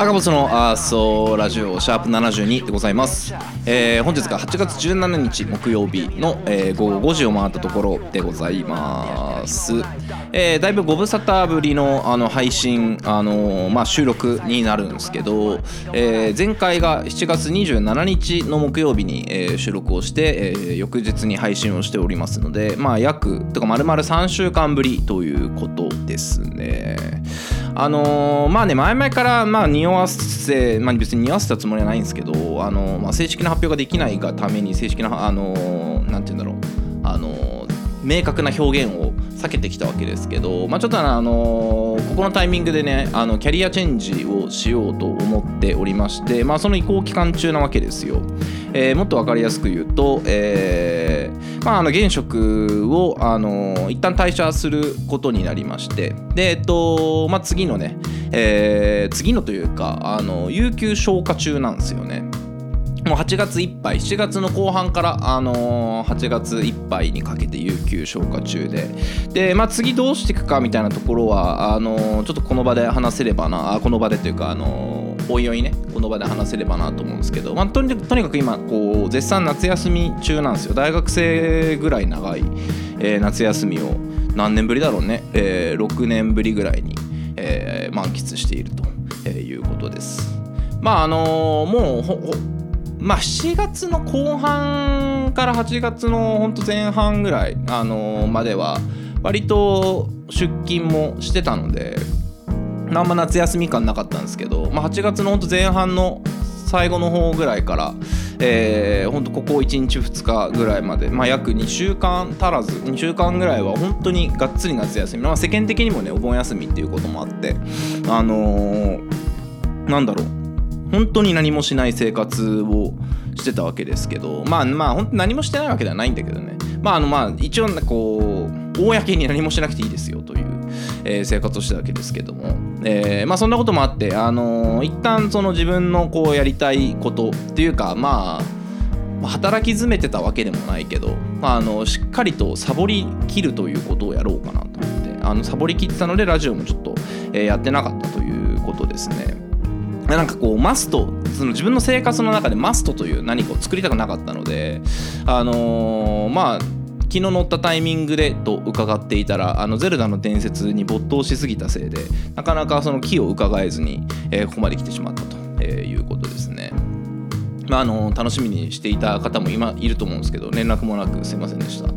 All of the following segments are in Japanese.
赤星のアーソーラジオシャープ72でございます、えー本日が8月17日木曜日の、えー午後5時を回ったところでございます、えーだいぶご無沙汰ぶりのあの配信、あのーまあ、収録になるんですけど、えー前回が7月27日の木曜日に、えー収録をして、えー翌日に配信をしておりますので、まあ、約とか丸々3週間ぶりということですね。あのーまあね前々からまあ匂わせ、まあ、別に匂わせたつもりはないんですけど、あのーまあ、正式な発表ができないがために正式なあのーなんて言うんだろう。あの明確な表現を避けてきたわけですけど、まあ、ちょっとあのここのタイミングでねあのキャリアチェンジをしようと思っておりまして、まあ、その移行期間中なわけですよ。えーもっと分かりやすく言うと、えーまあ、あの現職を、あの一旦退社することになりましてで、えっとまあ、次のね、えー次のというかあの有給消化中なんですよね。もう8月いっぱい7月の後半から、あのー8月いっぱいにかけて有給消化中で。で、まあ、次どうしていくかみたいなところはあのーちょっとこの場で話せればなあこの場でというか、あのーおいおいねこの場で話せればなと思うんですけど、まあ、とにかくとにかく今こう絶賛夏休み中なんですよ。大学生ぐらい長い、えー夏休みを何年ぶりだろうね、えー6年ぶりぐらいに、えー満喫しているとえーいうことです。まああのーもうまあ7月の後半から8月のほんと前半ぐらい、あのーまでは割と出勤もしてたのであんま夏休み感なかったんですけど、まあ、8月のほんと前半の最後の方ぐらいから、えー、ほんとここ1日2日ぐらいまで、まあ、約2週間足らず2週間ぐらいは本当にがっつり夏休み、まあ、世間的にもねお盆休みっていうこともあってあのーなんだろう。本当に何もしない生活をしてたわけですけどまあまあ本当何もしてないわけではないんだけどねまああのまあ一応こう公に何もしなくていいですよという、えー生活をしてたわけですけども、えーまあそんなこともあってあのー一旦その自分のこうやりたいことっていうかまあ働き詰めてたわけでもないけど、まあ、あのしっかりとサボりきるということをやろうかなと思ってあのサボりきってたのでラジオもちょっと、えーやってなかったということですね。なんかこうマストその自分の生活の中でマストという何かを作りたくなかったのであのーまあ昨日乗ったタイミングでと伺っていたらあのゼルダの伝説に没頭しすぎたせいでなかなかその木を伺えずに、えーここまで来てしまったと、えーいう。まあ、あの楽しみにしていた方も今いると思うんですけど連絡もなくすいませんでした。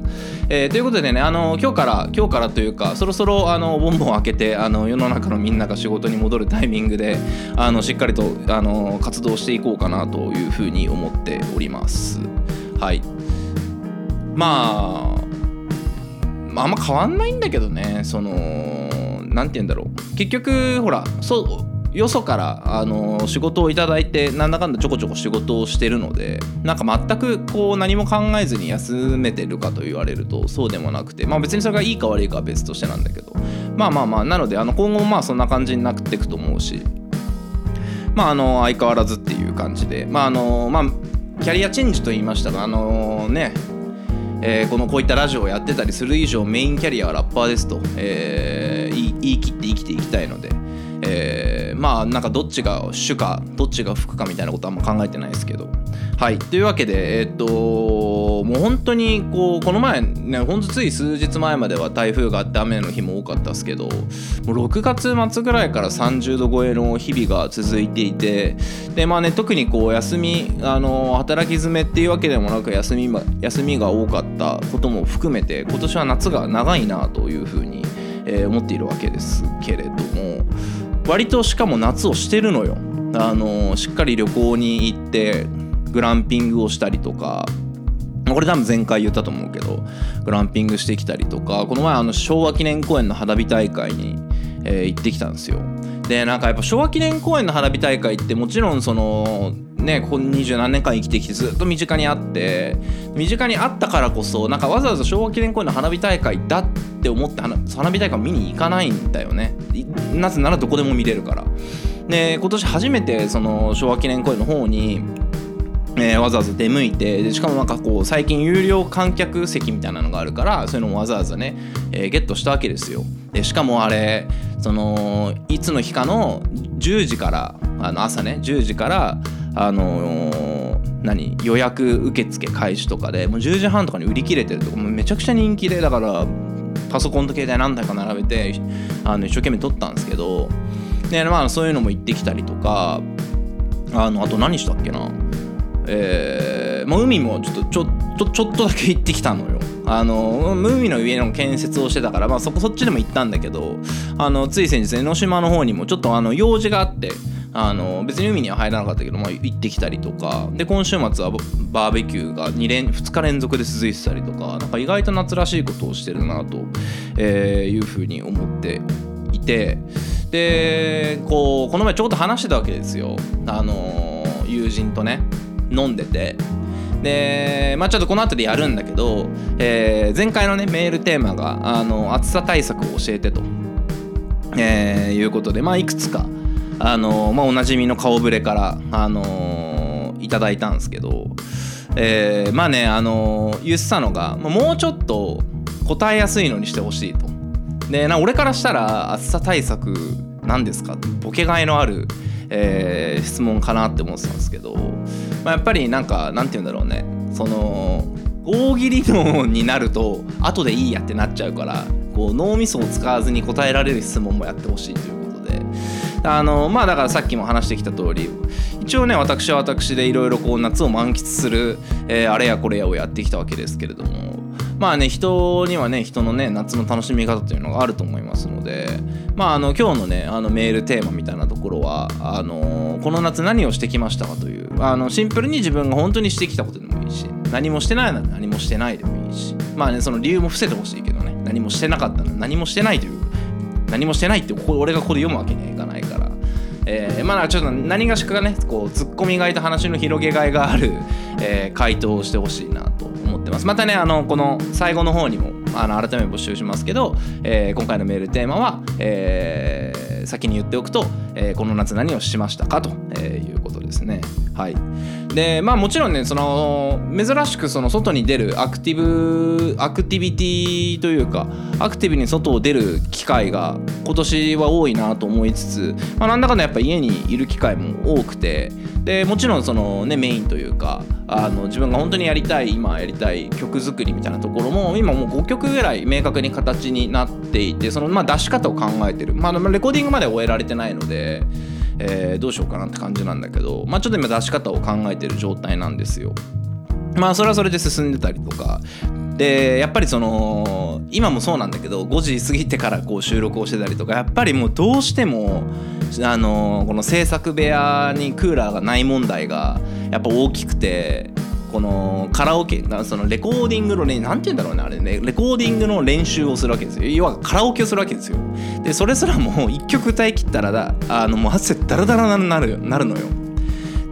えーということでねあの今日から今日からというかそろそろあのボンボン開けてあの世の中のみんなが仕事に戻るタイミングであのしっかりとあの活動していこうかなというふうに思っております。はいまああんま変わんないんだけどねそのなんて言うんだろう結局ほらそうよそからあの仕事をいただいてなんだかんだちょこちょこ仕事をしてるのでなんか全くこう何も考えずに休めてるかと言われるとそうでもなくてまあ別にそれがいいか悪いかは別としてなんだけどまあまあまあなのであの今後もまあそんな感じになっていくと思うしまああの相変わらずっていう感じでまああのまあキャリアチェンジと言いましたがあのねえーこのこういったラジオをやってたりする以上メインキャリアはラッパーですと、えー言い切って生きていきたいので、えーまあなんかどっちが主かどっちが副かみたいなことはあんま考えてないですけど。はい。というわけでえーっともう本当にこうこの前ねほんとつい数日前までは台風があって雨の日も多かったですけどもう6月末ぐらいから30度超えの日々が続いていてでまあね特にこう休みあの働き詰めっていうわけでもなく休み休みが多かったことも含めて今年は夏が長いなというふうに、えー思っているわけですけれども割としかも夏をしてるのよ。あのしっかり旅行に行ってグランピングをしたりとか。これ多分前回言ったと思うけどグランピングしてきたりとか。この前あの昭和記念公園の花火大会に、えー行ってきたんですよ。でなんかやっぱ昭和記念公園の花火大会ってもちろんそのねここ二十何年間生きてきてずっと身近にあって身近にあったからこそなんかわざわざ昭和記念公園の花火大会だってって思って花火大会見に行かないんだよね。なぜならどこでも見れるから。で今年初めてその昭和記念公園の方にえーわざわざ出向いてでしかもなんかこう最近有料観客席みたいなのがあるからそういうのもわざわざね、えーゲットしたわけですよ。でしかもあれそのいつの日かの10時からあの朝ね10時からあのー何予約受付開始とかでもう10時半とかに売り切れてるとかもめちゃくちゃ人気でだからパソコンと携帯何台か並べてあの一生懸命撮ったんですけどでまあそういうのも行ってきたりとかあのあと何したっけな。えーまあ、海もちょっとちょっとちょっとだけ行ってきたのよ。あの海の上の建設をしてたから、まあ、そこそっちでも行ったんだけどあのつい先日江ノ島の方にもちょっとあの用事があってあの別に海には入らなかったけど、まあ、行ってきたりとか。で今週末はバーベキューが 2, 連2日連続で続いてたりとか。なんか意外と夏らしいことをしてるなと、いうふうに思っていて。でこうこの前ちょうど話してたわけですよ。あの友人とね飲んでて。でまあちょっとこの後でやるんだけど、えー前回のねメールテーマがあの暑さ対策を教えてと、えーいうことでまあいくつかあの、まあ、おなじみの顔ぶれからあのいただいたんですけど、えーまあねあの言ってたのがもうちょっと答えやすいのにしてほしいと。でな俺からしたら暑さ対策なんですか？ボケがいのある、えー質問かなって思ってたんですけど、まあ、やっぱりなんかなんて言うんだろうね。その大喜利のになると後でいいやってなっちゃうからこう脳みそを使わずに答えられる質問もやってほしいということであのまあだからさっきも話してきた通り一応ね私は私でいろいろこう夏を満喫する、えーあれやこれやをやってきたわけですけれどもまあね人にはね人のね夏の楽しみ方というのがあると思いますのでまああの今日のねあのメールテーマみたいなところはあのこの夏何をしてきましたかというあのシンプルに自分が本当にしてきたことでもいいし何もしてないなら何もしてないでもいいしまあねその理由も伏せてほしいけどね何もしてなかったら何もしてないという何もしてないって俺がここで読むわけにはいかないから。えーまあちょっと何がしかがねこうツッコミがいと話の広げがいがある、えー回答をしてほしいなと思ってます。またねあのこの最後の方にもあの改めて募集しますけど、えー今回のメールテーマは、えー先に言っておくと、えーこの夏何をしましたかと、えいうことですね。はい。でまあもちろんねその珍しくその外に出るアクティブアクティビティというかアクティブに外を出る機会が今年は多いなと思いつつ、まあ、なんだかんだやっぱ家にいる機会も多くてでもちろんそのねメインというかあの自分が本当にやりたい今やりたい曲作りみたいなところも今もう5曲ぐらい明確に形になっていてそのまあ出し方を考えてる。まあレコーディングまで終えられてないので、えーどうしようかなって感じなんだけどまあちょっと今出し方を考えてる状態なんですよ。まあそれはそれで進んでたりとかでやっぱりその今もそうなんだけど5時過ぎてからこう収録をしてたりとかやっぱりもうどうしてもあのこの制作部屋にクーラーがない問題がやっぱ大きくてこのカラオケそのレコーディングのねなんて言うんだろうねあれねレコーディングの練習をするわけですよ。要はカラオケをするわけですよ。でそれすらもう1曲歌い切ったらだあのもう汗ダラダラになるなるのよ。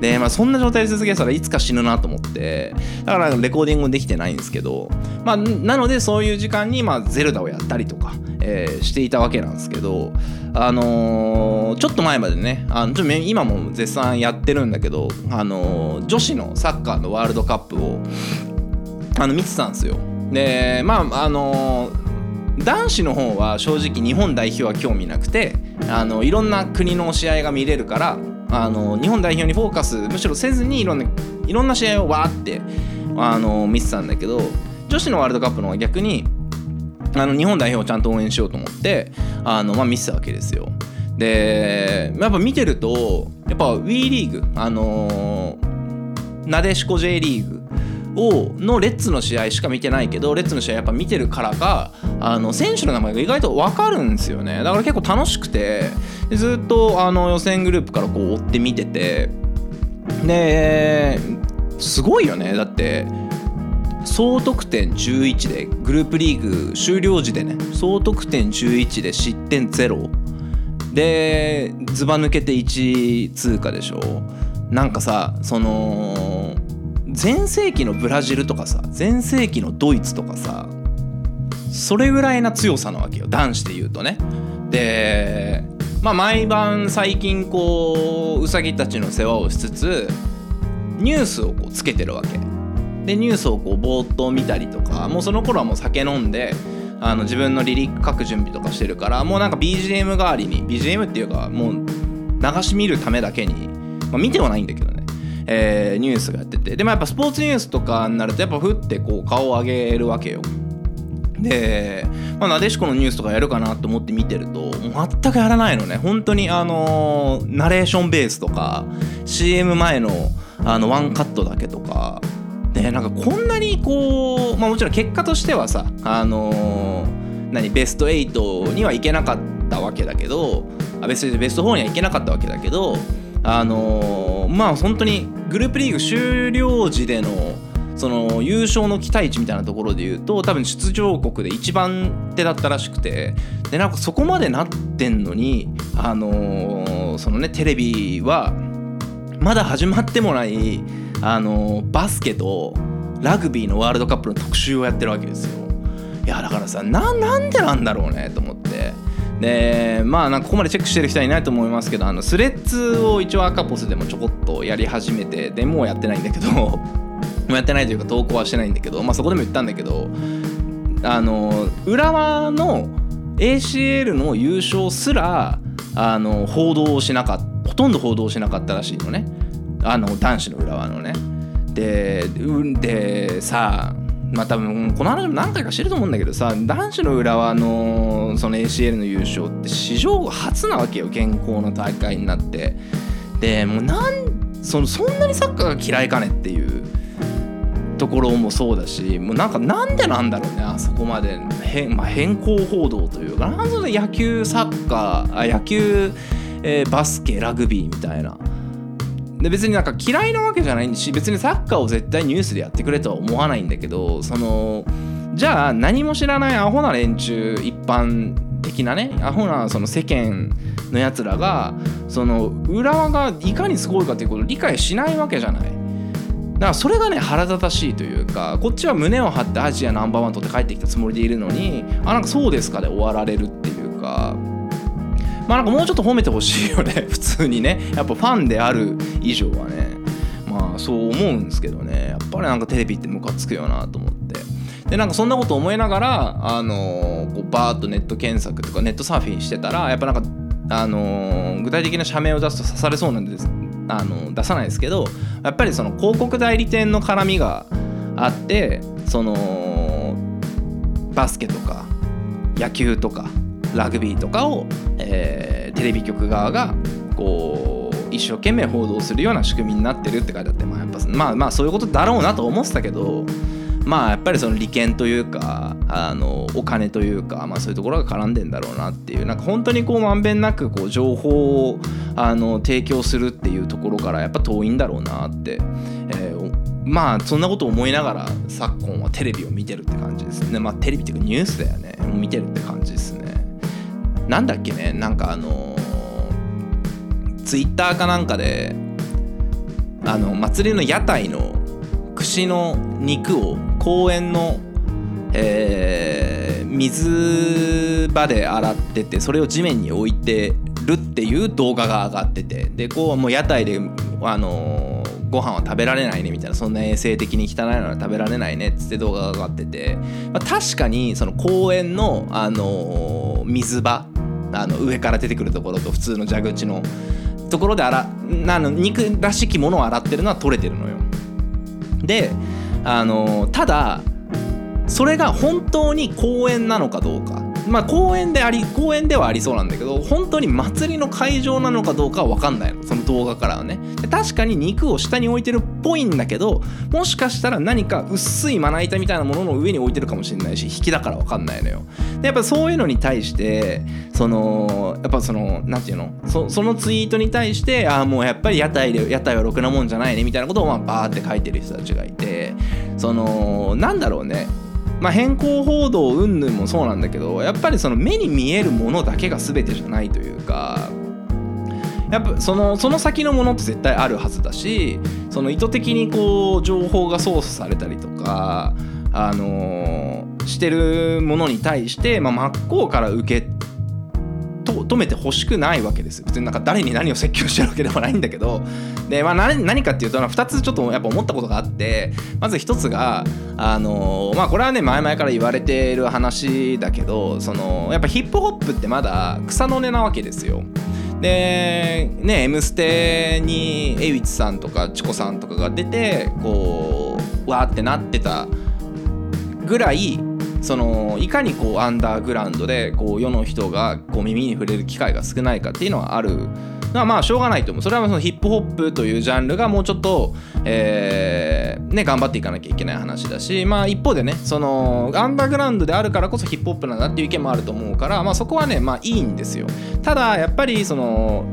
で、まあ、そんな状態で続けたらいつか死ぬなと思ってだからレコーディングできてないんですけど、まあ、なのでそういう時間に、まあ、ゼルダをやったりとか、えーしていたわけなんですけど、あのーちょっと前までねあのちょ今も絶賛やってるんだけど、あのー女子のサッカーのワールドカップをあの見てたんですよ。でまああの男子の方は正直日本代表は興味なくてあのいろんな国の試合が見れるからあの日本代表にフォーカスむしろせずにいろんないろんな試合をわーってあの見てたんだけど女子のワールドカップの方が逆にあの日本代表をちゃんと応援しようと思ってあの、まあ、見てたわけですよ。でやっぱ見てるとやっぱ WE リーグあのーなでしこ J リーグをのレッツの試合しか見てないけどレッツの試合やっぱ見てるからかあの選手の名前が意外と分かるんですよねだから結構楽しくてでずっとあの予選グループからこう追って見てて。ですごいよね。だって総得点11でグループリーグ終了時でね。総得点11で失点0でずば抜けて1通過でしょ。なんかさその前世紀のブラジルとかさ前世紀のドイツとかさそれぐらいな強さなわけよ。男子で言うとね。でまあ毎晩最近こううさぎたちの世話をしつつニュースをこうつけてるわけ。でニュースをこうぼーっと見たりとかもうその頃はもう酒飲んであの自分のリリック書く準備とかしてるからもうなんか BGM 代わりに BGM っていうかもう流し見るためだけに、まあ、見てはないんだけどね、えーニュースがやってて。でもやっぱスポーツニュースとかになるとやっぱふってこう顔を上げるわけよ。で、まあ、なでしこのニュースとかやるかなと思って見てると全くやらないのね。本当にあのーナレーションベースとか CM 前のあのワンカットだけとかでなんかこんなにこう、まあ、もちろん結果としてはさあのー何ベスト8にはいけなかったわけだけどあベストベスト4にはいけなかったわけだけどあのーまあ本当にグループリーグ終了時でのその優勝の期待値みたいなところで言うと多分出場国で一番手だったらしくてでなんかそこまでなってんのにあのーそのねテレビはまだ始まってもないあのーバスケとラグビーのワールドカップの特集をやってるわけですよ。いやだからさなんでなんだろうねと思って。でまあなんかここまでチェックしてる人はいないと思いますけどあのスレッズを一応赤ポスでもちょこっとやり始めてでもうやってないんだけどやってないというか投稿はしてないんだけどまあそこでも言ったんだけどあの浦和の ACL の優勝すらあの報道をしなかったほとんど報道しなかったらしいのね。あの男子の浦和のね。ででさまあ多分この話も何回かしてると思うんだけどさ男子の浦和のその ACL の優勝って史上初なわけよ現行の大会になって。でもうなんそのそんなにサッカーが嫌いかねっていう。ところもそうだしもうなんかなんでなんだろうねあそこまで変,、まあ、変更報道というかなんそれ野球サッカーあ野球、えーバスケラグビーみたいなで別になんか嫌いなわけじゃないし別にサッカーを絶対ニュースでやってくれとは思わないんだけどそのじゃあ何も知らないアホな連中一般的なねアホなその世間のやつらがその浦和がいかにすごいかということを理解しないわけじゃない。だからそれがね腹立たしいというかこっちは胸を張ってアジアナンバーワン取って帰ってきたつもりでいるのにあなんかそうですかで終わられるっていうか。まあなんかもうちょっと褒めてほしいよね。普通にね。やっぱファンである以上はね。まあそう思うんですけどね。やっぱりなんかテレビってムカつくよなと思って。でなんかそんなこと思いながらあのーこうバーッとネット検索とかネットサーフィンしてたらやっぱなんかあのー具体的な社名を出すと刺されそうなんですあの出さないですけどやっぱりその広告代理店の絡みがあってそのバスケとか野球とかラグビーとかを、えーテレビ局側がこう一生懸命報道するような仕組みになってるって書いてあってまあやっぱまあまあそういうことだろうなと思ってたけどまあやっぱりその利権というかあのお金というか、まあ、そういうところが絡んでんだろうなっていうなんか本当にこうまんべんなくこう情報をあの提供するっていうところからやっぱ遠いんだろうなって、えーまあそんなこと思いながら昨今はテレビを見てるって感じですね。まあテレビっていうかニュースだよね。見てるって感じですね。なんだっけね。なんかあのツイッターかなんかであの祭りの屋台の串の肉を公園の、えー水場で洗っててそれを地面に置いてるっていう動画が上がっててでこうもう屋台であのご飯は食べられないねみたいなそんな衛生的に汚いのは食べられないねっつって動画が上がってて、まあ、確かにその公園の、あの水場あの上から出てくるところと普通の蛇口のところで洗あの肉らしきものを洗ってるのは取れてるのよ。であのただそれが本当に公園なのかどうか。まあ公園であり公園ではありそうなんだけど本当に祭りの会場なのかどうかは分かんないの。その動画からはね。確かに肉を下に置いてるっぽいんだけどもしかしたら何か薄いまな板みたいなものの上に置いてるかもしれないし引きだから分かんないのよ。でやっぱそういうのに対してそのやっぱそのなんていうの？そそのツイートに対してああもうやっぱり屋台で屋台はろくなもんじゃないねみたいなことをまあバーって書いてる人たちがいてそのなんだろうね。まあ、変更報道云々もそうなんだけどやっぱりその目に見えるものだけが全てじゃないというかやっぱそのその先のものって絶対あるはずだしその意図的にこう情報が操作されたりとか、あのーしてるものに対して、まあ、真っ向から受け求めてほしくないわけです別になんか誰に何を説教してるわけでもないんだけどで、まあ、何何かっていうと2つちょっとやっぱ思ったことがあってまず1つがあのまあこれはね前々から言われてる話だけどそのやっぱヒップホップってまだ草の根なわけですよ。でね「M ステ」にエイウィッツさんとかチコさんとかが出てこうわーってなってたぐらいそのいかにこうアンダーグラウンドでこう世の人がこう耳に触れる機会が少ないかっていうのはある。のはまあしょうがないと思う。それはそのヒップホップというジャンルがもうちょっと、えーね、頑張っていかなきゃいけない話だしまあ一方でねそのアンダーグラウンドであるからこそヒップホップなんだっていう意見もあると思うからまあそこはねまあいいんですよ。ただやっぱりその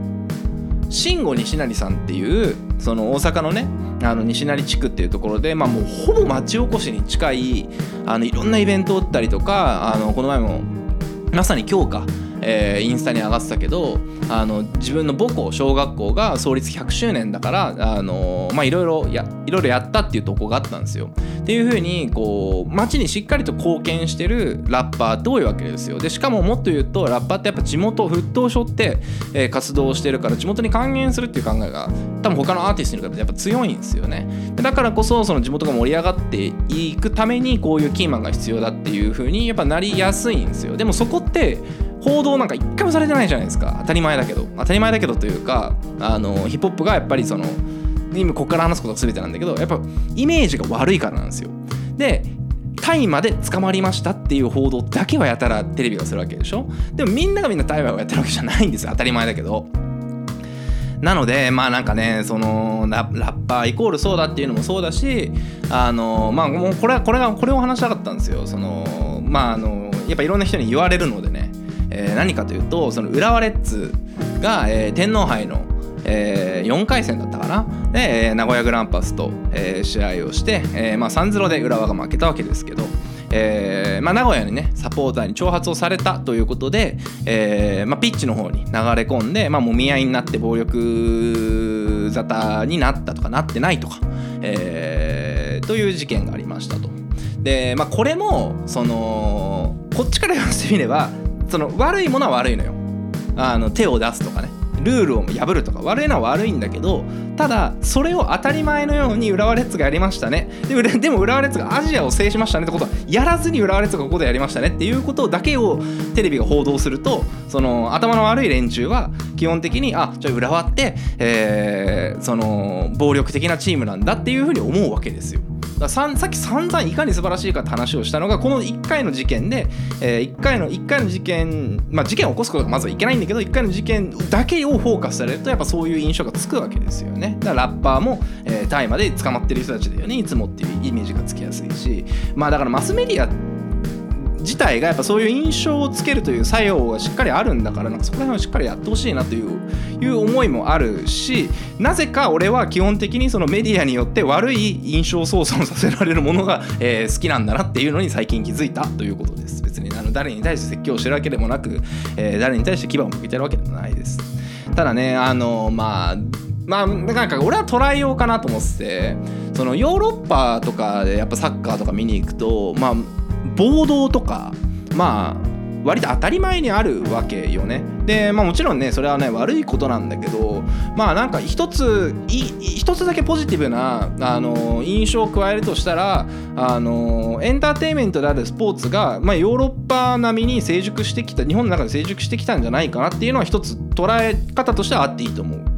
慎吾西成さんっていうその大阪のねあの西成地区っていうところで、まあ、もうほぼ町おこしに近いあのいろんなイベントを打ったりとかあのこの前もまさに今日か、えーインスタに上がってたけどあの自分の母校小学校が創立100周年だからあのまあいろいろやいろいろやったっていうとこがあったんですよ。っていうふうにこう町にしっかりと貢献してるラッパーって多いわけですよ。でしかももっと言うとラッパーってやっぱ地元沸騰しょって、えー活動してるから地元に還元するっていう考えが多分他のアーティストに比べてやっぱ強いんですよね。だからこそその地元が盛り上がっていくためにこういうキーマンが必要だっていうふうにやっぱなりやすいんですよ。でもそこって報道なんか一回もされてないじゃないですか。当たり前だけど。当たり前だけどというかあのヒップホップがやっぱりその今ここから話すことが全てなんだけどやっぱイメージが悪いからなんですよ。で大麻で捕まりましたっていう報道だけはやたらテレビがするわけでしょ。でもみんながみんな大麻をやってるわけじゃないんですよ。当たり前だけど。なのでまあなんかねそのラッパーイコールそうだっていうのもそうだしあのまあもうこれはこれがこれを話したかったんですよ。そのまああのやっぱいろんな人に言われるのでね、えー何かというとその浦和レッズが、えー天皇杯のえー4回戦だったかな？で、えー名古屋グランパスと、えー試合をして、えーまあ、3-0で浦和が負けたわけですけど、えーまあ、名古屋にねサポーターに挑発をされたということで、えーまあ、ピッチの方に流れ込んで、まあ、もみ合いになって暴力沙汰になったとかなってないとか、えーという事件がありましたと。で、まあ、これもそのこっちから言わせてみればその悪いものは悪いのよ。あの手を出すとかねルールを破るとか悪いのは悪いんだけどただそれを当たり前のように浦和レッズがやりましたねででも浦和レッズがアジアを制しましたねってことはやらずに浦和レッズがここでやりましたねっていうことだけをテレビが報道するとその頭の悪い連中は基本的にあじゃあ浦和って、えーその暴力的なチームなんだっていうふうに思うわけですよ。ささっき散々いかに素晴らしいかって話をしたのがこの1回の事件で、え1回の1回の事件まあ事件を起こすことがまずはいけないんだけど1回の事件だけをフォーカスされるとやっぱそういう印象がつくわけですよね。だからラッパーも、えー大麻で捕まってる人たちだよね。いつもっていうイメージがつきやすいし。まあだからマスメディアって自体がやっぱそういう印象をつけるという作用がしっかりあるんだからなんかそこら辺をしっかりやってほしいなといういう思いもあるしなぜか俺は基本的にそのメディアによって悪い印象操作をさせられるものが、えー好きなんだなっていうのに最近気づいたということです。別にあの誰に対して説教してるわけでもなく、えー誰に対して牙を向けてるわけでもないです。ただねあのまあまあなんか俺は捉えようかなと思っててそのヨーロッパとかでやっぱサッカーとか見に行くとまあ暴動とかまあ割と当たり前にあるわけよね。でまあもちろんねそれはね悪いことなんだけどまあなんか一つ一つだけポジティブなあの印象を加えるとしたらあのエンターテインメントであるスポーツが、まあ、ヨーロッパ並みに成熟してきた日本の中で成熟してきたんじゃないかなっていうのは一つ捉え方としてはあっていいと思う。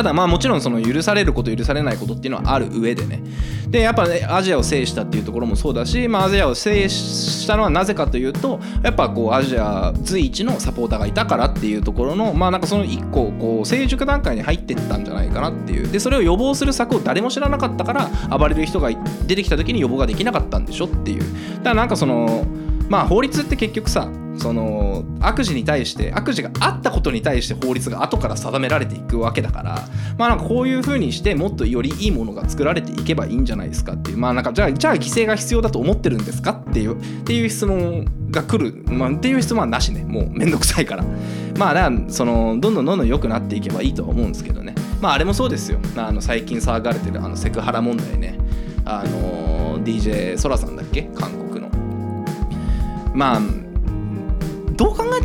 ただまあもちろんその許されること許されないことっていうのはある上でね。でやっぱねアジアを制したっていうところもそうだし、まあ、アジアを制したのはなぜかというとやっぱこうアジア随一のサポーターがいたからっていうところのまあなんかその一個こう成熟段階に入ってったんじゃないかなっていう。でそれを予防する策を誰も知らなかったから暴れる人が出てきた時に予防ができなかったんでしょっていう。だからなんかそのまあ法律って結局さその悪事に対して悪事があったことに対して法律が後から定められていくわけだからまあなんかこういう風にしてもっとよりいいものが作られていけばいいんじゃないですかっていうまあなんかじゃあじゃあ犠牲が必要だと思ってるんですか？っていうっていう質問が来る、まあ、っていう質問はなしね。もうめんどくさいから。まあだからそのどんどんどんどん良くなっていけばいいとは思うんですけどね。まああれもそうですよ。あの最近騒がれてるあのセクハラ問題ね。あの DJ ソラさんだっけ？韓国の。まあ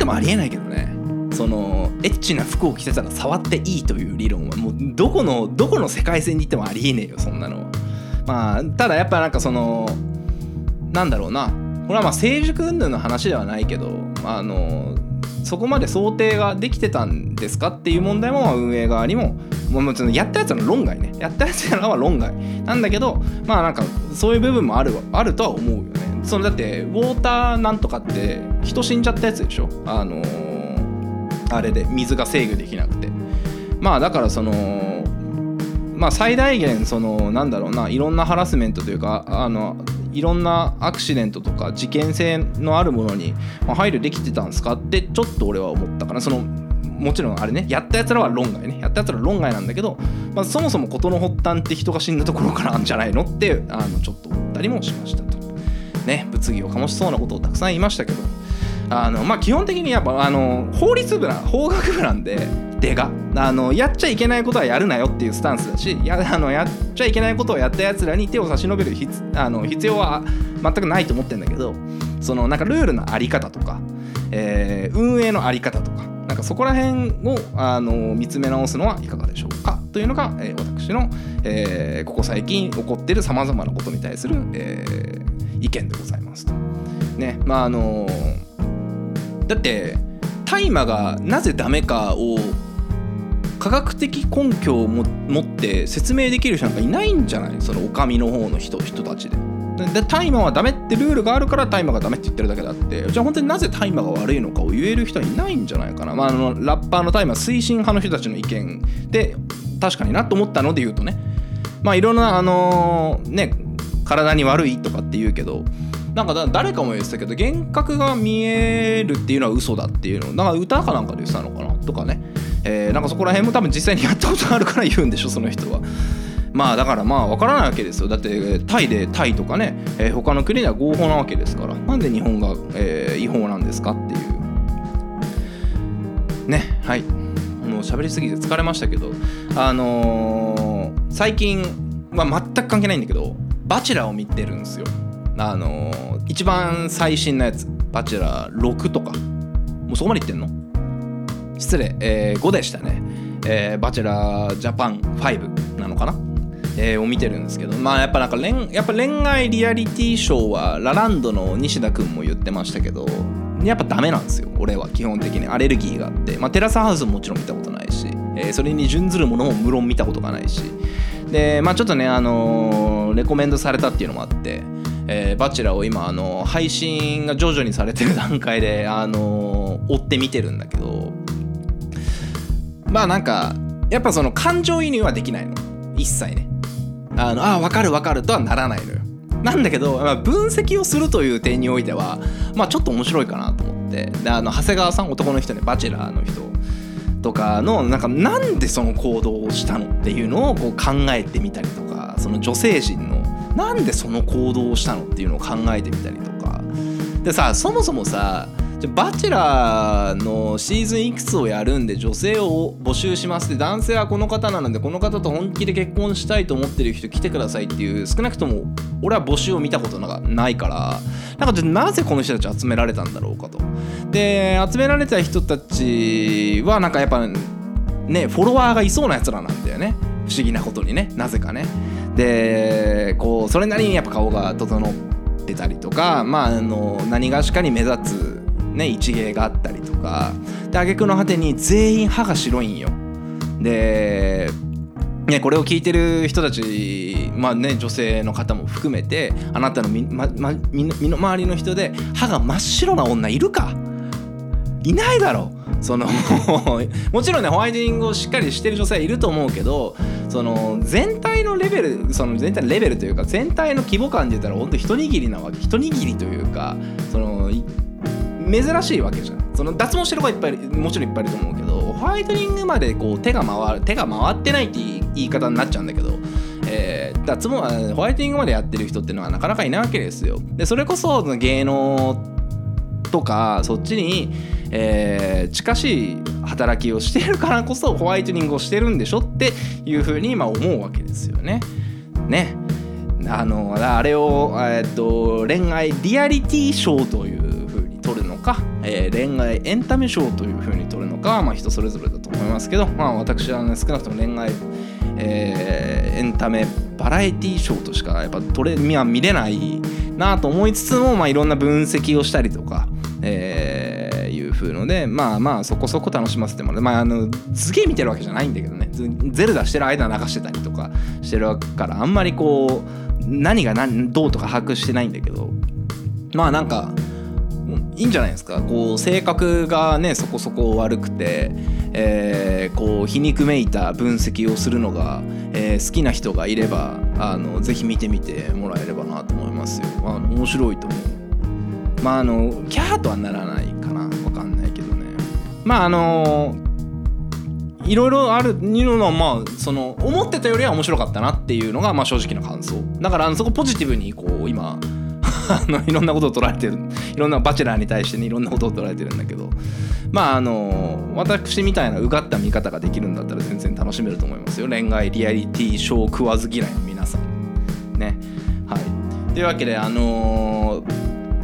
もありえないけどね。そのエッチな服を着てたら触っていいという理論はもうどこのどこの世界線に行ってもありえねえよそんなのは。まあただやっぱなんかそのなんだろうな。これはまあ成熟云々の話ではないけどあのそこまで想定ができてたんですかっていう問題も運営側にももうもちろんやったやつの論外ね。やったやつらは論外。なんだけどまあなんかそういう部分もあるあるとは思うよそのだってウォーターなんとかって人死んじゃったやつでしょ？あのーあれで水が制御できなくて。まあだからそのまあ最大限そのなんだろうないろんなハラスメントというかあのいろんなアクシデントとか事件性のあるものに配慮できてたんですかってちょっと俺は思ったかな。そのもちろんあれねやったやつらは論外ね。やったやつらは論外なんだけど、まあ、そもそも事の発端って人が死んだところからなんじゃないのってあのちょっと思ったりもしましたと。ね物議を醸しそうなことをたくさん言いましたけど。あのまあ基本的にやっぱあの法律部な法学部なんで出があのやっちゃいけないことはやるなよっていうスタンスだしやあのやっちゃいけないことをやったやつらに手を差し伸べる必あの必要は全くないと思ってるんだけどそのなんかルールのあり方とか、えー運営のあり方とかなんかそこら辺をあの見つめ直すのはいかがでしょうか？というのが、えー私の、えーここ最近起こってるさまざまなことに対する、えー意見でございますと。ねまああのだって大麻がなぜダメかを科学的根拠を持って説明できる人なんかいないんじゃない？そのお上の方の人人たちで。で大麻はダメってルールがあるから大麻がダメって言ってるだけだってじゃあ本当になぜ大麻が悪いのかを言える人はいないんじゃないかな、まあ、あのラッパーの大麻推進派の人たちの意見で確かになと思ったので言うとねまあいろんなあのね体に悪いとかって言うけどなんか誰かも言ってたけど幻覚が見えるっていうのは嘘だっていうのなんか歌かなんかで言ってたのかな？とかね、えーなんかそこら辺も多分実際にやったことあるから言うんでしょその人は。まあだからまあ分からないわけですよ。だってタイでタイとかね、えー他の国では合法なわけですから。なんで日本が、えー違法なんですかっていう。ねはい。もう喋りすぎて疲れましたけど。あのー最近は全く関係ないんだけどバチェラーを見てるんですよ。あのー一番最新のやつ。バチェラー6とか。もうそこまでいってんの？失礼、えー5でしたね、えーバチェラージャパン5なのかな？えーを見てるんですけど。まあやっぱなんか恋やっぱ恋愛リアリティショーはラランドの西田くんも言ってましたけどやっぱダメなんですよ。俺は基本的に。アレルギーがあって。まあテラスハウスももちろん見たことないし、えーそれに準ずるものも無論見たことがないし。でまあちょっとねあのレコメンドされたっていうのもあってえーバチェラーを今、あの配信が徐々にされてる段階で、あの追って見てるんだけどまあなんかやっぱその感情移入はできないの。一切ね。あのあ分かる分かるとはならないのよ。なんだけど、まあ、分析をするという点においてはまあちょっと面白いかなと思って。であの長谷川さん男の人ねバチェラーの人。とかのなんかなんでその行動をしたのっていうのをこう考えてみたりとかその女性陣のなんでその行動をしたのっていうのを考えてみたりとか。でさそもそもさじゃバチェラーのシーズンいくつをやるんで女性を募集しますで男性はこの方なのでこの方と本気で結婚したいと思ってる人来てくださいっていう少なくとも俺は募集を見たことがないからなんかじゃなぜこの人たち集められたんだろうかと。で集められた人たちはなんかやっぱねフォロワーがいそうなやつらなんだよね不思議なことにねなぜかね。でこうそれなりにやっぱ顔が整ってたりとかまああの何がしかに目立つね一芸があったりとか。で挙句の果てに全員歯が白いんよ。でね、これを聞いてる人たち、まあね、女性の方も含めてあなたの身,、まま、身の回りの人で歯が真っ白な女いるか？いないだろ。うその もちろんねホワイトニングをしっかりしてる女性はいると思うけどその全体のレベルその全体のレベルというか全体の規模感で言ったら本当一握りなわけ。一握りというかその珍しいわけじゃんその脱毛してる子はいっぱいもちろんいっぱいいると思うけどホワイトニングまでこう手が回る手が回ってないって言い方になっちゃうんだけど、えー脱毛ホワイトニングまでやってる人っていうのはなかなかいないわけですよでそれこそ芸能とかそっちに、えー近しい働きをしてるからこそホワイトニングをしてるんでしょっていうふうにま思うわけですよね。ね。あのあれを、えーっと恋愛リアリティショーという、えー恋愛エンタメ賞というふうに取るのかは、まあ、人それぞれだと思いますけど、まあ、私は、ね、少なくとも恋愛、えーエンタメバラエティー賞としかやっぱ取れ見は見れないなと思いつつも、まあ、いろんな分析をしたりとか、えーいう風のでまあまあそこそこ楽しませてもらう。まああのすげえ見てるわけじゃないんだけどね。ゼルダしてる間流してたりとかしてるからあんまりこう何が何どうとか把握してないんだけどまあなんかいいんじゃないですか？こう性格がねそこそこ悪くて、えーこう皮肉めいた分析をするのが、えー好きな人がいればあのぜひ見てみてもらえればなと思いますよ。あ面白いと思う。まああのキャーとはならないかなわかんないけどね。まああのいろいろあるいうのはまあその思ってたよりは面白かったなっていうのがまあ正直な感想だからあのそこポジティブにこう今あのいろんなことを捉えてる。いろんなバチェラーに対してねいろんなことを捉えてるんだけど。まああの私みたいなうがった見方ができるんだったら全然楽しめると思いますよ。恋愛リアリティショー食わず嫌いの皆さん。ね。はい。というわけであの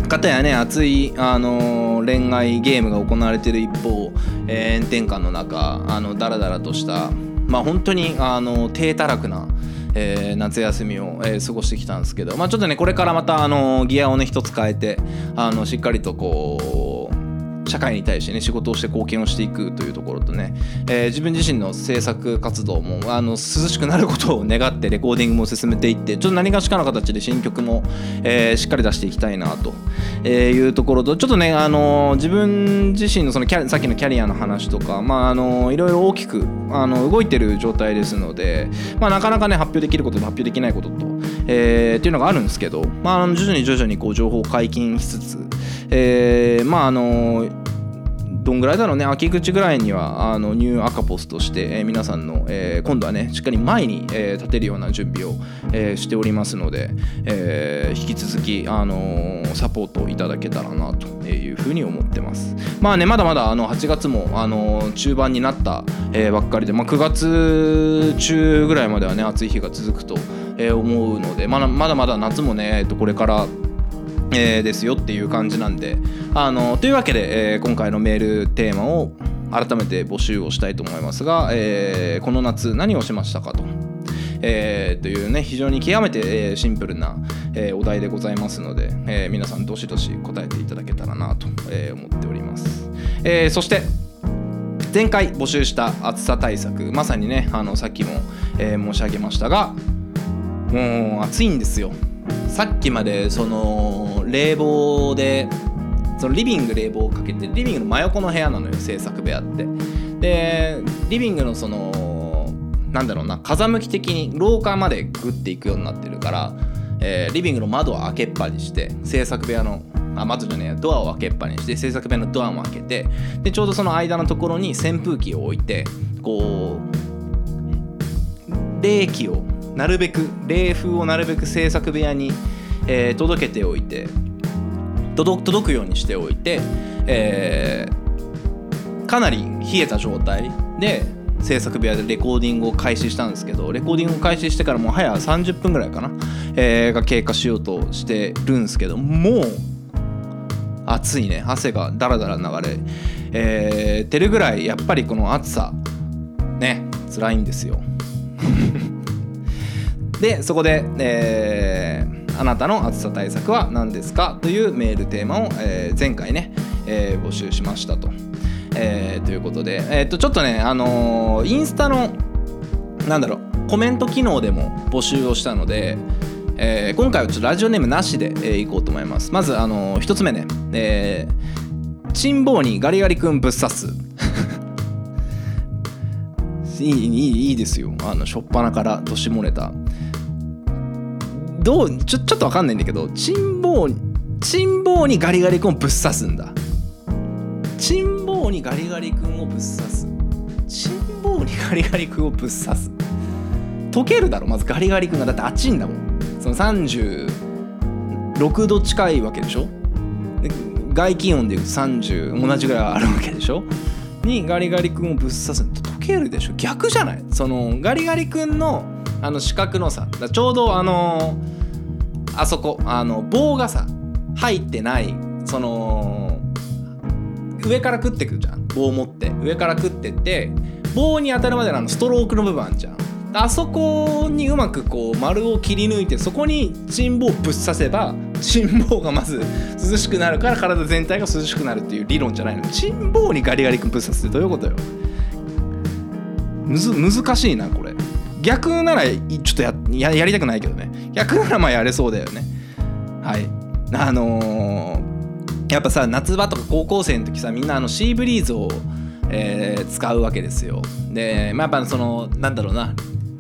方やね熱い、あの恋愛ゲームが行われてる一方、えー炎天下の中あのダラダラとしたまあ本当にあの低たらくな、えー夏休みを、えー過ごしてきたんですけど、まあ、ちょっとねこれからまたあのギアをね一つ変えてあのしっかりとこう社会に対してね仕事をして貢献をしていくというところとね、えー自分自身の制作活動もあの涼しくなることを願ってレコーディングも進めていってちょっと何がしかの形で新曲も、えーしっかり出していきたいなとえいうところとちょっとねあの自分自身のそのキャさっきのキャリアの話とかまああのいろいろ大きくあの動いてる状態ですので、まあ、なかなかね発表できることと発表できないことと、えーっていうのがあるんですけど、まあ、徐々に徐々にこう情報を解禁しつつ、えーまああのどんぐらいだろうね。秋口ぐらいにはあのニューアカポスとして、えー皆さんの、えー今度はねしっかり前に、えー立てるような準備を、えーしておりますので、えー引き続き、あのーサポートいただけたらなというふうに思ってます。まあねまだまだあの8月も、あのー中盤になった、えーばっかりで、まあ、9月中ぐらいまではね暑い日が続くと、えー思うのでまだまだまだ夏もね、えーとこれからえーですよっていう感じなんであのというわけで、えー今回のメールテーマを改めて募集をしたいと思いますが、えーこの夏何をしましたかと。えーというね非常に極めて、えーシンプルな、えーお題でございますので、えー皆さんどしどし答えていただけたらなと、えー思っております、えーそして前回募集した暑さ対策まさにねあのさっきも、えー申し上げましたがもう暑いんですよさっきまでその冷房でそのリビング冷房をかけてリビングの真横の部屋なのよ制作部屋って。でリビングのそのなんだろうな風向き的に廊下までグッていくようになってるから、えーリビングの窓を開けっぱにして制作部屋のあ窓じゃねえドアを開けっぱにして制作部屋のドアも開けてでちょうどその間のところに扇風機を置いてこう冷気をなるべく冷風をなるべく制作部屋に、えー届けておいて届くようにしておいて、えーかなり冷えた状態で制作部屋でレコーディングを開始したんですけどレコーディングを開始してからもう早30分ぐらいかな、えーが経過しようとしてるんですけどもう暑いね。汗がダラダラ流れ、えー、てるぐらいやっぱりこの暑さね辛いんですよ。でそこで、えーあなたの暑さ対策は何ですかというメールテーマを、えー前回ね、えー募集しましたと。えーということで、えー、とちょっとね、あのーインスタのなんだろうコメント機能でも募集をしたので、えー今回はちょっとラジオネームなしで、えーいこうと思います。まず、あのー一つ目ね、えー、チンボーにガリガリ君ぶっ刺す。いいいいいいですよあの初っ端からどしもネタどうちょちょっとわかんないんだけどチンボウチンボウにガリガリ君をぶっ刺すんだ。チンボウにガリガリ君をぶっ刺す。チンボウにガリガリ君をぶっ刺す。溶けるだろまず。ガリガリ君がだって熱いんだもん。その36度近いわけでしょ？外気温でいうと30同じぐらいあるわけでしょ？にガリガリ君をぶっ刺すと溶けるでしょ。逆じゃない？そのガリガリ君のあの四角のさちょうどあのあそこあの棒がさ入ってないその上から食ってくじゃん。棒を持って。上から食ってって棒に当たるまでのあのストロークの部分あんじゃん。あそこにうまくこう丸を切り抜いてそこにチンボをぶっ刺せばチンボがまず涼しくなるから体全体が涼しくなるっていう理論じゃないの。チンボにガリガリ君ぶっ刺すってどういうことよ。むず難しいなこれ。逆ならちょっとややりたくないけどね。逆ならまあやれそうだよね。はい。あのーやっぱさ夏場とか高校生の時さみんなあのシーブリーズを、えー使うわけですよ。で、まあ、やっぱそのなんだろうな。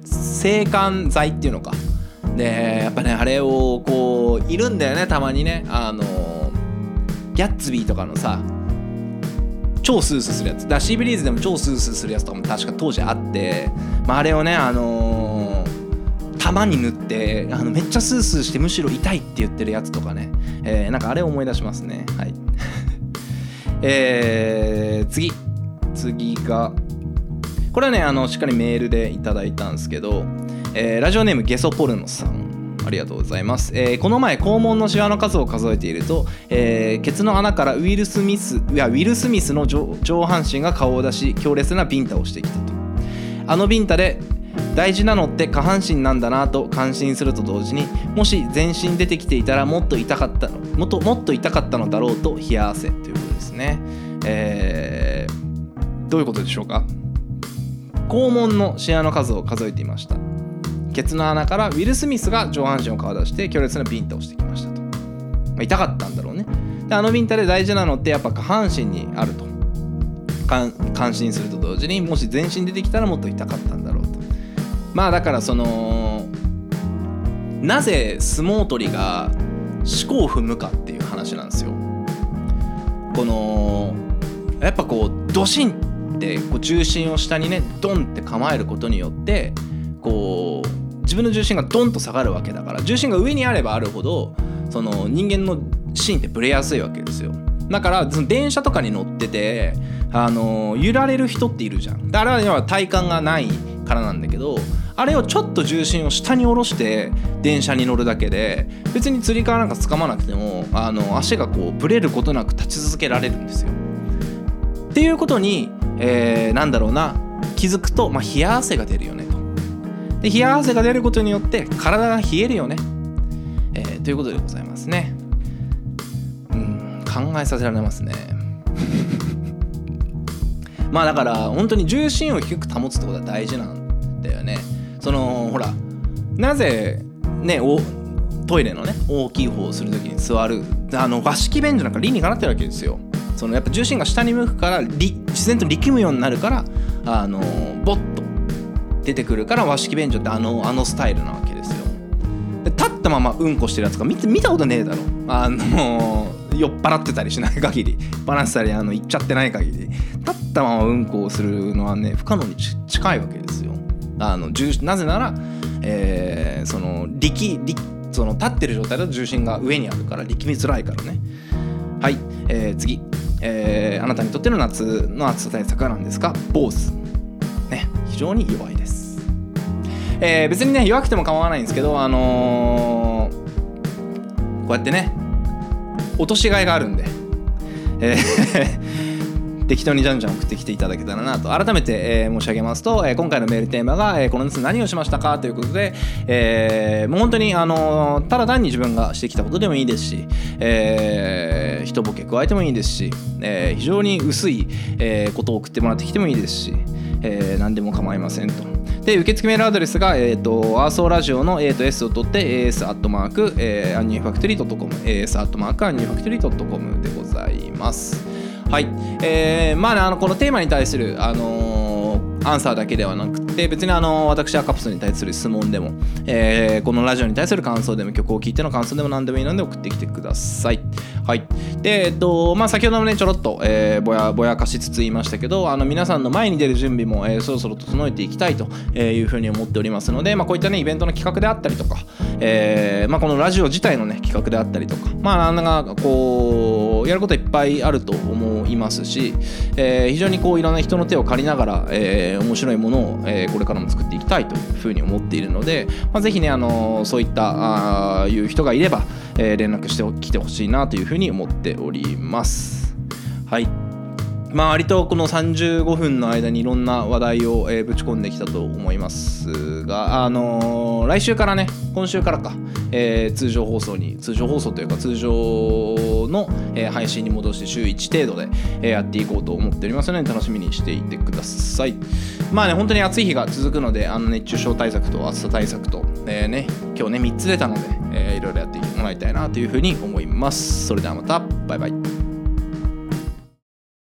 制汗剤っていうのか。でやっぱねあれをこういるんだよねたまにね。あのギャッツビーとかのさ超スースーするやつ。だシーブリーズでも超スースーするやつとかも確か当時あって、まあ、あれをねあのー玉に塗ってあのめっちゃスースーしてむしろ痛いって言ってるやつとかね、えーなんかあれを思い出しますね。はい。えー次。次がこれはねあのしっかりメールでいただいたんですけど、えーラジオネームゲソポルノさん。ありがとうございます、えーこの前肛門のシワの数を数えていると、えーケツの穴からウィル・スミスいやウィル・スミスの上半身が顔を出し強烈なビンタをしてきたと。あのビンタで大事なのって下半身なんだなと感心すると同時にもし全身出てきていたらもっと痛かったのもっともっと痛かったのだろうと冷や汗ということですね、えーどういうことでしょうか？肛門のシワの数を数えていました。ケツの穴からウィル・スミスが上半身を顔出して強烈なビンタをしてきましたと、まあ痛かったんだろうね。であのビンタで大事なのってやっぱ下半身にあると。感感心すると同時にもし全身出てきたらもっと痛かったんだろうと。まあだからそのなぜ相撲取りが四股を踏むかっていう話なんですよ。このやっぱこうドシンってこう重心を下にねドンって構えることによってこう自分の重心がドンと下がるわけだから重心が上にあればあるほどその人間の芯ってブレやすいわけですよ。だからその電車とかに乗っててあの揺られる人っているじゃん。あれは要は体幹がないからなんだけどあれをちょっと重心を下に下ろして電車に乗るだけで別につり革なんか掴まなくてもあの足がこうブレることなく立ち続けられるんですよ。っていうことに、えーなんだろうな気づくと、まあ、冷や汗が出るよね。で冷や汗が出ることによって体が冷えるよね、えーということでございますね。うん考えさせられますね。まあだから本当に重心を低く保つってことは大事なんだよね。そのほらなぜねおトイレのね大きい方をするときに座るあの和式便所なんか理にかなってるわけですよ。そのやっぱ重心が下に向くから自然と力むようになるからあのボッと出てくるから和式便所ってあのあのスタイルなわけですよ。立ったままうんこしてるやつが見見たことねえだろ。あの酔っ払ってたりしない限り。バランスたりあの行っちゃってない限り。立ったままうんこをするのはね不可能に近いわけですよ。あのなぜなら、えーその力その立ってる状態だと重心が上にあるから力みづらいからね。はい、えー次、えーあなたにとっての夏の暑さ対策は何ですか？坊主ね非常に弱いです。えー別にね弱くても構わないんですけどあのーこうやってね落としがいがあるんで、えー適当にじゃんじゃん送ってきていただけたらなと改めて、えー申し上げますと、えー今回のメールテーマが、えーこの夏何をしましたかということで、えーもう本当に、あのーただ単に自分がしてきたことでもいいですし、えー一ボケ加えてもいいですし、えー非常に薄い、えーことを送ってもらってきてもいいですし、えー何でも構いませんと。で受付メールアドレスが、えー、とアーソーラジオの A と S を取って AS アットマーク、えー、アンニューファクトリードットコム AS アットマークアンニューファクトリードットコムでございますはい。えー、まあねあのこのテーマに対するあのーアンサーだけではなくて別にあの私はカプセルに対する質問でも、えーこのラジオに対する感想でも曲を聴いての感想でも何でもいいので送ってきてください。はい。でえっとまあ先ほどもねちょろっと、えーぼやぼやかしつつ言いましたけどあの皆さんの前に出る準備も、えーそろそろ整えていきたいというふうに思っておりますので、まあ、こういったねイベントの企画であったりとか、えーまあ、このラジオ自体のね企画であったりとかまあなんかこうやることいっぱいあると思ういますし、えー非常にこういろんな人の手を借りながら、えー面白いものを、えーこれからも作っていきたいというふうに思っているので、まあ、ぜひね、あのそういったあいう人がいれば、え連絡してきてほしいなというふうに思っております。はいまあ割とこの35分の間にいろんな話題を、えーぶち込んできたと思いますが、あのー来週からね今週からか、えー通常放送に通常放送というか通常の、えー配信に戻して週1程度で、えーやっていこうと思っておりますので楽しみにしていてください。まあね本当に暑い日が続くのであの熱中症対策と暑さ対策と、えーね今日ね3つ出たので、えーいろいろやってもらいたいなというふうに思います。それではまた。バイバイ。